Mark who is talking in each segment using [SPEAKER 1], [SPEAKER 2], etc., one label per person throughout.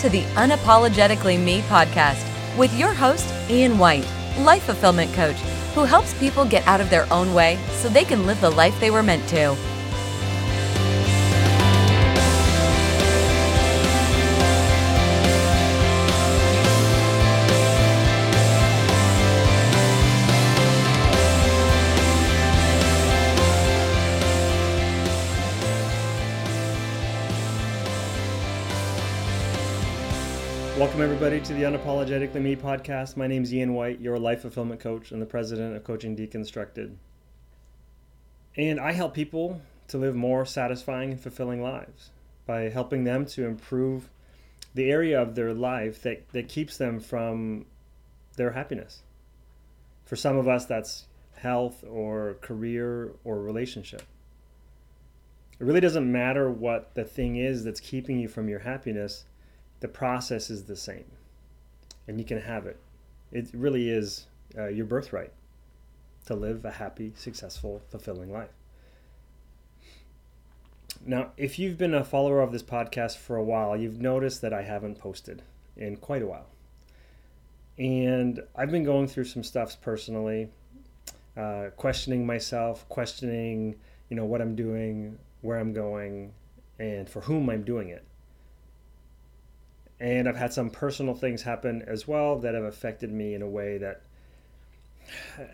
[SPEAKER 1] to the Unapologetically Me podcast with your host, Ian White, life fulfillment coach, who helps people get out of their own way so they can live the life they were meant to.
[SPEAKER 2] Welcome, everybody, to the Unapologetically Me podcast. My name is Ian White, your life fulfillment coach and the president of Coaching Deconstructed. And I help people to live more satisfying and fulfilling lives by helping them to improve the area of their life that, that keeps them from their happiness. For some of us, that's health or career or relationship. It really doesn't matter what the thing is that's keeping you from your happiness the process is the same and you can have it. It really is uh, your birthright to live a happy, successful, fulfilling life. Now, if you've been a follower of this podcast for a while, you've noticed that I haven't posted in quite a while. And I've been going through some stuffs personally, uh, questioning myself, questioning, you know, what I'm doing, where I'm going, and for whom I'm doing it. And I've had some personal things happen as well that have affected me in a way that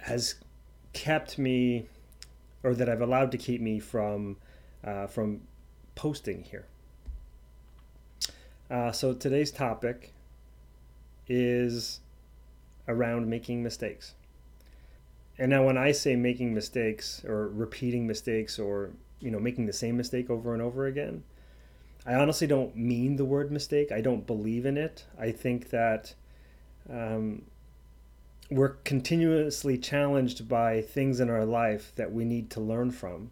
[SPEAKER 2] has kept me, or that I've allowed to keep me from uh, from posting here. Uh, so today's topic is around making mistakes. And now when I say making mistakes or repeating mistakes or you know making the same mistake over and over again, I honestly don't mean the word mistake. I don't believe in it. I think that um, we're continuously challenged by things in our life that we need to learn from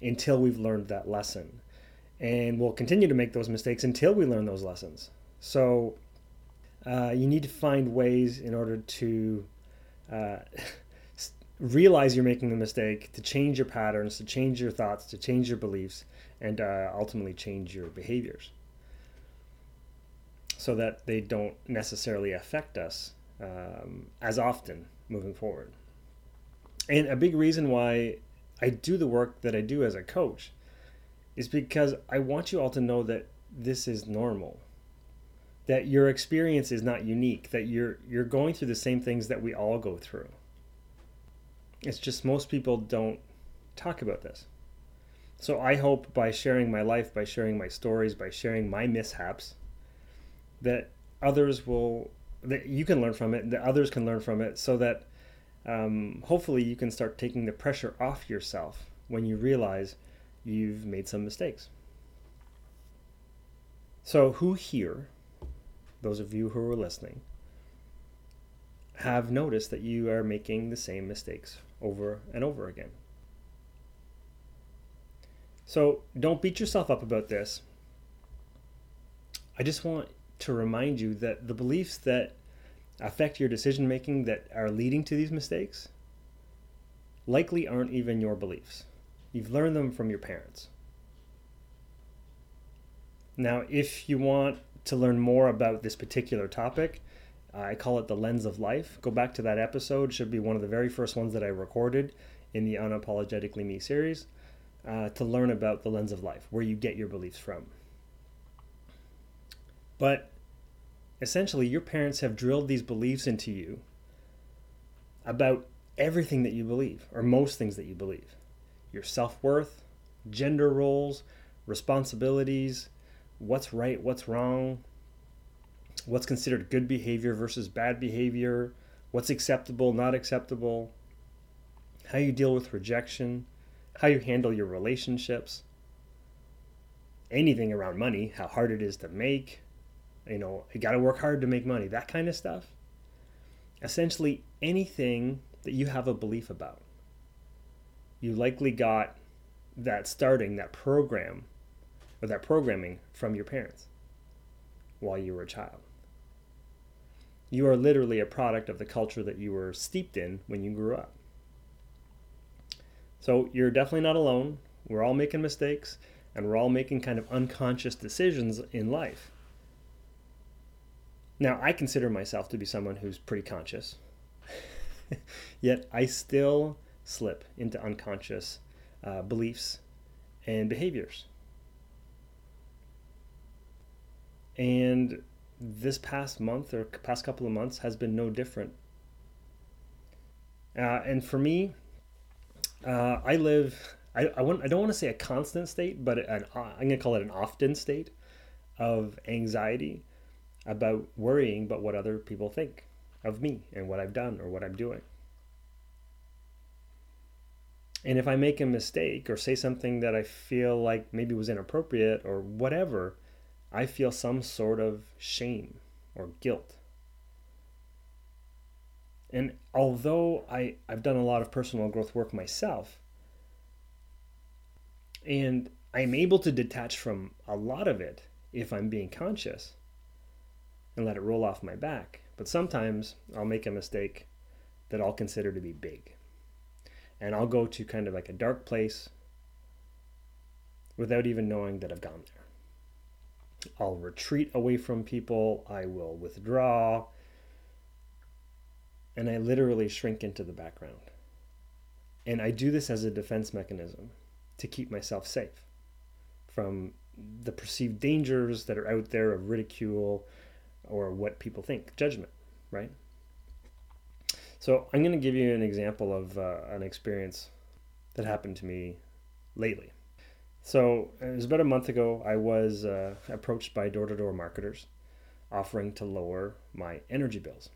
[SPEAKER 2] until we've learned that lesson. And we'll continue to make those mistakes until we learn those lessons. So uh, you need to find ways in order to uh, realize you're making the mistake, to change your patterns, to change your thoughts, to change your beliefs, and uh, ultimately change your behaviors so that they don't necessarily affect us um, as often moving forward. And a big reason why I do the work that I do as a coach is because I want you all to know that this is normal. That your experience is not unique, that you're you're going through the same things that we all go through. It's just most people don't talk about this. So I hope by sharing my life, by sharing my stories, by sharing my mishaps, that others will, that you can learn from it, that others can learn from it, so that um, hopefully you can start taking the pressure off yourself when you realize you've made some mistakes. So, who here, those of you who are listening, have noticed that you are making the same mistakes over and over again? So don't beat yourself up about this. I just want to remind you that the beliefs that affect your decision making that are leading to these mistakes likely aren't even your beliefs. You've learned them from your parents. Now, if you want to learn more about this particular topic, I call it the lens of life. Go back to that episode, should be one of the very first ones that I recorded in the Unapologetically Me series uh, to learn about the lens of life, where you get your beliefs from. But essentially, your parents have drilled these beliefs into you about everything that you believe, or most things that you believe your self worth, gender roles, responsibilities, what's right, what's wrong, what's considered good behavior versus bad behavior, what's acceptable, not acceptable, how you deal with rejection, how you handle your relationships, anything around money, how hard it is to make, you know, you got to work hard to make money, that kind of stuff. Essentially, anything that you have a belief about. You likely got that starting, that program, or that programming from your parents while you were a child. You are literally a product of the culture that you were steeped in when you grew up. So you're definitely not alone. We're all making mistakes and we're all making kind of unconscious decisions in life. Now, I consider myself to be someone who's pretty conscious, yet I still slip into unconscious uh, beliefs and behaviors. And this past month or past couple of months has been no different. Uh, and for me, uh, I live. I, I, want, I don't want to say a constant state, but an, I'm going to call it an often state of anxiety about worrying about what other people think of me and what I've done or what I'm doing. And if I make a mistake or say something that I feel like maybe was inappropriate or whatever, I feel some sort of shame or guilt. And although I, I've done a lot of personal growth work myself, and I'm able to detach from a lot of it if I'm being conscious and let it roll off my back. But sometimes I'll make a mistake that I'll consider to be big. And I'll go to kind of like a dark place without even knowing that I've gone there. I'll retreat away from people, I will withdraw, and I literally shrink into the background. And I do this as a defense mechanism to keep myself safe from the perceived dangers that are out there of ridicule or what people think, judgment, right? So I'm going to give you an example of uh, an experience that happened to me lately. So it was about a month ago. I was uh, approached by door-to-door marketers offering to lower my energy bills,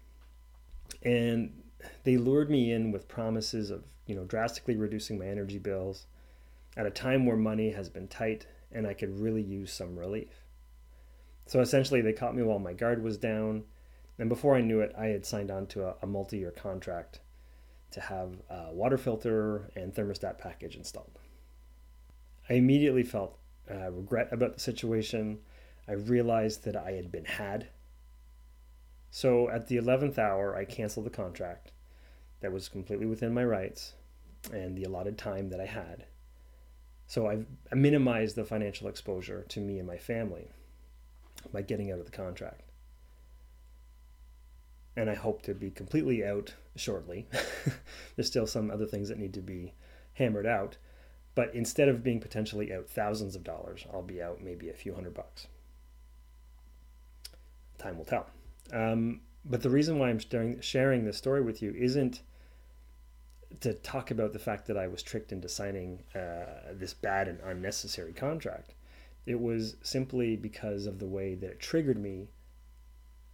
[SPEAKER 2] and they lured me in with promises of you know drastically reducing my energy bills at a time where money has been tight and I could really use some relief. So essentially, they caught me while my guard was down, and before I knew it, I had signed on to a, a multi-year contract to have a water filter and thermostat package installed. I immediately felt uh, regret about the situation. I realized that I had been had. So at the 11th hour, I canceled the contract that was completely within my rights and the allotted time that I had. So I've minimized the financial exposure to me and my family by getting out of the contract. And I hope to be completely out shortly. There's still some other things that need to be hammered out. But instead of being potentially out thousands of dollars, I'll be out maybe a few hundred bucks. Time will tell. Um, but the reason why I'm sharing, sharing this story with you isn't to talk about the fact that I was tricked into signing uh, this bad and unnecessary contract. It was simply because of the way that it triggered me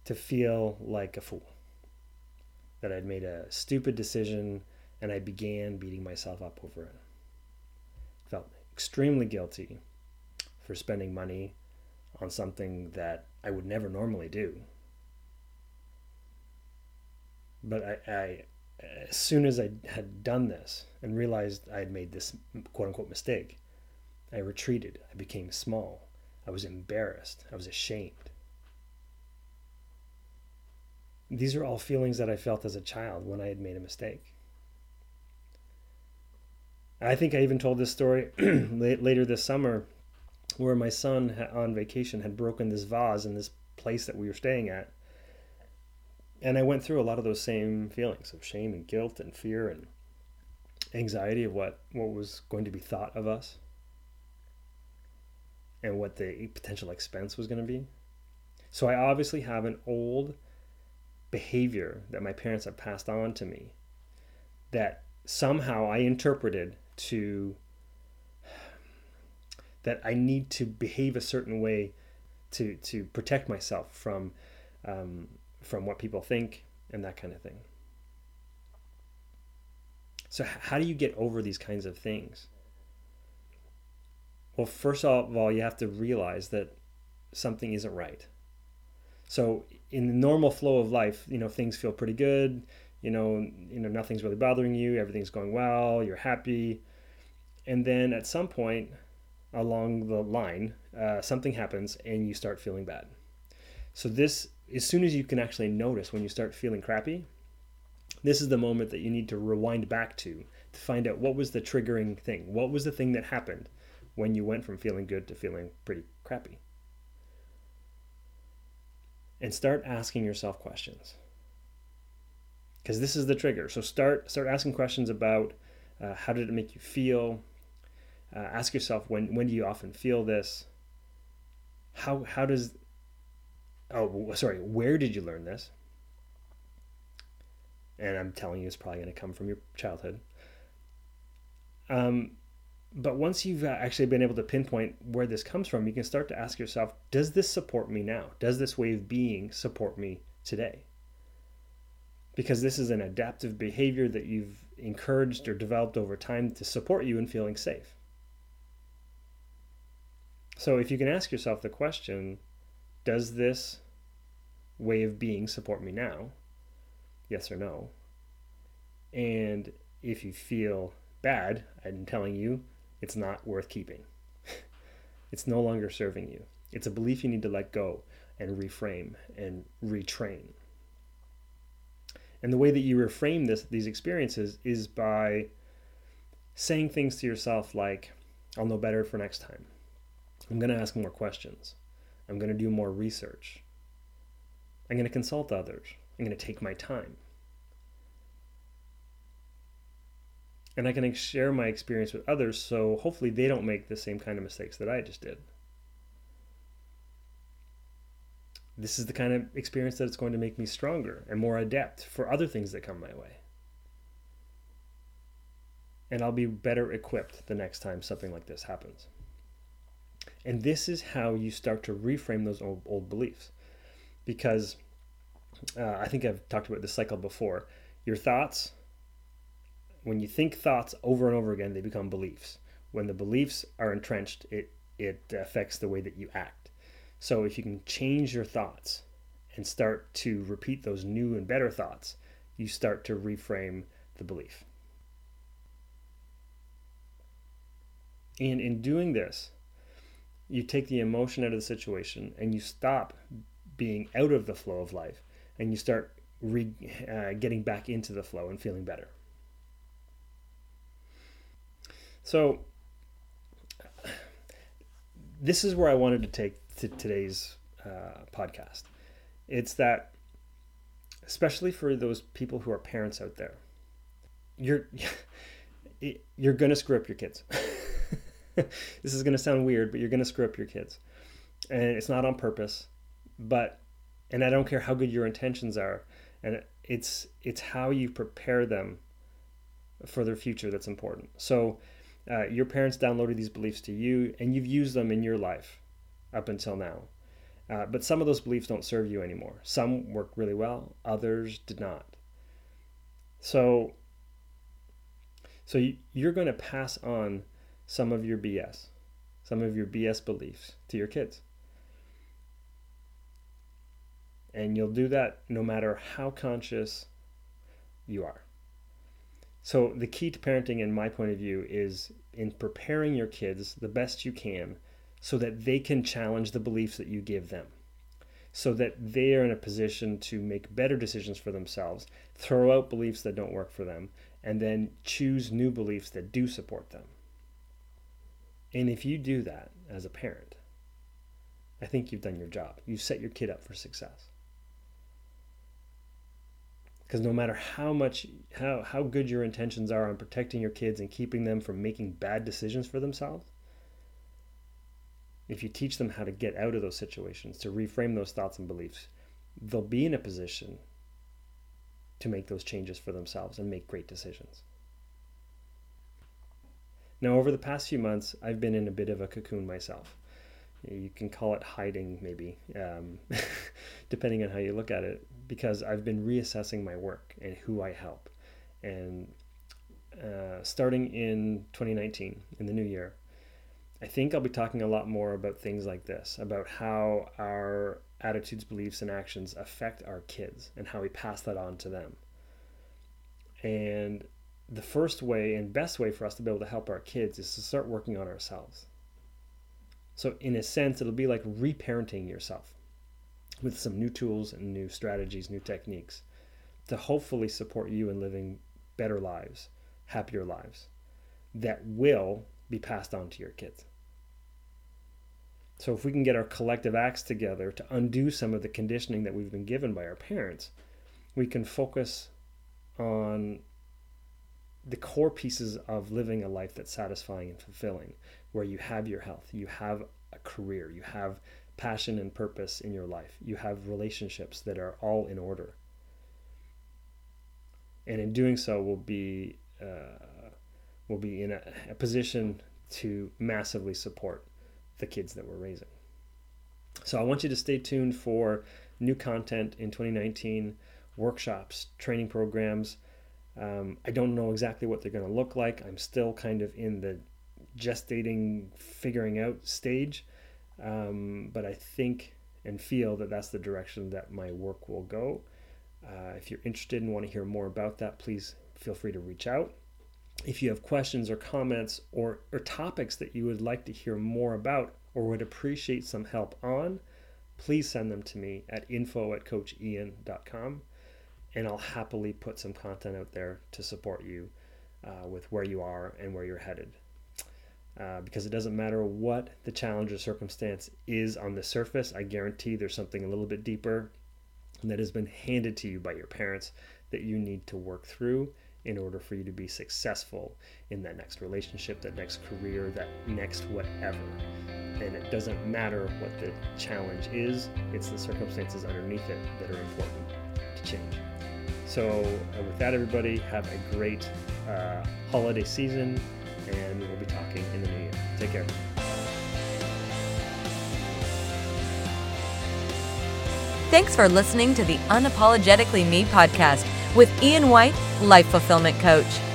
[SPEAKER 2] to feel like a fool. That I'd made a stupid decision and I began beating myself up over it felt extremely guilty for spending money on something that I would never normally do. But I, I, as soon as I had done this and realized I had made this quote unquote mistake, I retreated. I became small. I was embarrassed. I was ashamed. These are all feelings that I felt as a child when I had made a mistake. I think I even told this story later this summer where my son on vacation had broken this vase in this place that we were staying at. And I went through a lot of those same feelings of shame and guilt and fear and anxiety of what, what was going to be thought of us and what the potential expense was going to be. So I obviously have an old behavior that my parents have passed on to me that somehow I interpreted to that I need to behave a certain way to to protect myself from um, from what people think and that kind of thing. So how do you get over these kinds of things? Well, first of all, you have to realize that something isn't right. So in the normal flow of life, you know, things feel pretty good you know, you know, nothing's really bothering you, everything's going well, you're happy. And then at some point along the line, uh, something happens and you start feeling bad. So this, as soon as you can actually notice when you start feeling crappy, this is the moment that you need to rewind back to to find out what was the triggering thing. What was the thing that happened when you went from feeling good to feeling pretty crappy? and start asking yourself questions. Because this is the trigger. So start start asking questions about uh, how did it make you feel. Uh, ask yourself when when do you often feel this. How how does oh sorry where did you learn this? And I'm telling you, it's probably going to come from your childhood. Um, but once you've uh, actually been able to pinpoint where this comes from, you can start to ask yourself, does this support me now? Does this way of being support me today? Because this is an adaptive behavior that you've encouraged or developed over time to support you in feeling safe. So if you can ask yourself the question, does this way of being support me now? Yes or no? And if you feel bad, I'm telling you, it's not worth keeping. it's no longer serving you. It's a belief you need to let go and reframe and retrain. And the way that you reframe this, these experiences is by saying things to yourself like, I'll know better for next time. I'm going to ask more questions. I'm going to do more research. I'm going to consult others. I'm going to take my time. and I can share my experience with others so hopefully they don't make the same kind of mistakes that I just did. This is the kind of experience that's going to make me stronger and more adept for other things that come my way. And I'll be better equipped the next time something like this happens. And this is how you start to reframe those old, old beliefs. Because uh, I think I've talked about this cycle before. Your thoughts when you think thoughts over and over again, they become beliefs. When the beliefs are entrenched, it it affects the way that you act. So if you can change your thoughts and start to repeat those new and better thoughts, you start to reframe the belief. And in doing this, you take the emotion out of the situation and you stop being out of the flow of life and you start re- uh, getting back into the flow and feeling better. So this is where I wanted to take to today's uh, podcast. It's that, especially for those people who are parents out there, you're you're gonna screw up your kids. this is gonna sound weird, but you're gonna screw up your kids, and it's not on purpose. But and I don't care how good your intentions are, and it's it's how you prepare them for their future that's important. So uh, your parents downloaded these beliefs to you and you've used them in your life up until now. Uh, but some of those beliefs don't serve you anymore. Some work really well, others did not. So, so you're going to pass on some of your BS, some of your BS beliefs to your kids. And you'll do that no matter how conscious you are. So, the key to parenting, in my point of view, is in preparing your kids the best you can so that they can challenge the beliefs that you give them, so that they are in a position to make better decisions for themselves, throw out beliefs that don't work for them, and then choose new beliefs that do support them. And if you do that as a parent, I think you've done your job. You've set your kid up for success because no matter how much how how good your intentions are on protecting your kids and keeping them from making bad decisions for themselves if you teach them how to get out of those situations to reframe those thoughts and beliefs they'll be in a position to make those changes for themselves and make great decisions now over the past few months i've been in a bit of a cocoon myself you can call it hiding maybe um, depending on how you look at it because I've been reassessing my work and who I help. And uh, starting in 2019, in the new year, I think I'll be talking a lot more about things like this about how our attitudes, beliefs, and actions affect our kids and how we pass that on to them. And the first way and best way for us to be able to help our kids is to start working on ourselves. So, in a sense, it'll be like reparenting yourself with some new tools and new strategies, new techniques to hopefully support you in living better lives, happier lives that will be passed on to your kids. So if we can get our collective acts together to undo some of the conditioning that we've been given by our parents, we can focus on the core pieces of living a life that's satisfying and fulfilling, where you have your health, you have a career, you have passion and purpose in your life, you have relationships that are all in order. And in doing so, we'll be uh, we'll be in a, a position to massively support the kids that we're raising. So I want you to stay tuned for new content in 2019, workshops, training programs. Um, I don't know exactly what they're going to look like. I'm still kind of in the gestating, figuring out stage. Um, but I think and feel that that's the direction that my work will go. Uh, if you're interested and want to hear more about that, please feel free to reach out. If you have questions or comments or, or topics that you would like to hear more about or would appreciate some help on, please send them to me at info at coachian.com and I'll happily put some content out there to support you uh, with where you are and where you're headed. Uh, because it doesn't matter what the challenge or circumstance is on the surface, I guarantee there's something a little bit deeper that has been handed to you by your parents that you need to work through in order for you to be successful in that next relationship, that next career, that next whatever. And it doesn't matter what the challenge is, it's the circumstances underneath it that are important to change. So, uh, with that, everybody, have a great uh, holiday season, and we'll be talking in the new year. Take care.
[SPEAKER 1] Thanks for listening to the Unapologetically Me podcast with Ian White, Life Fulfillment Coach.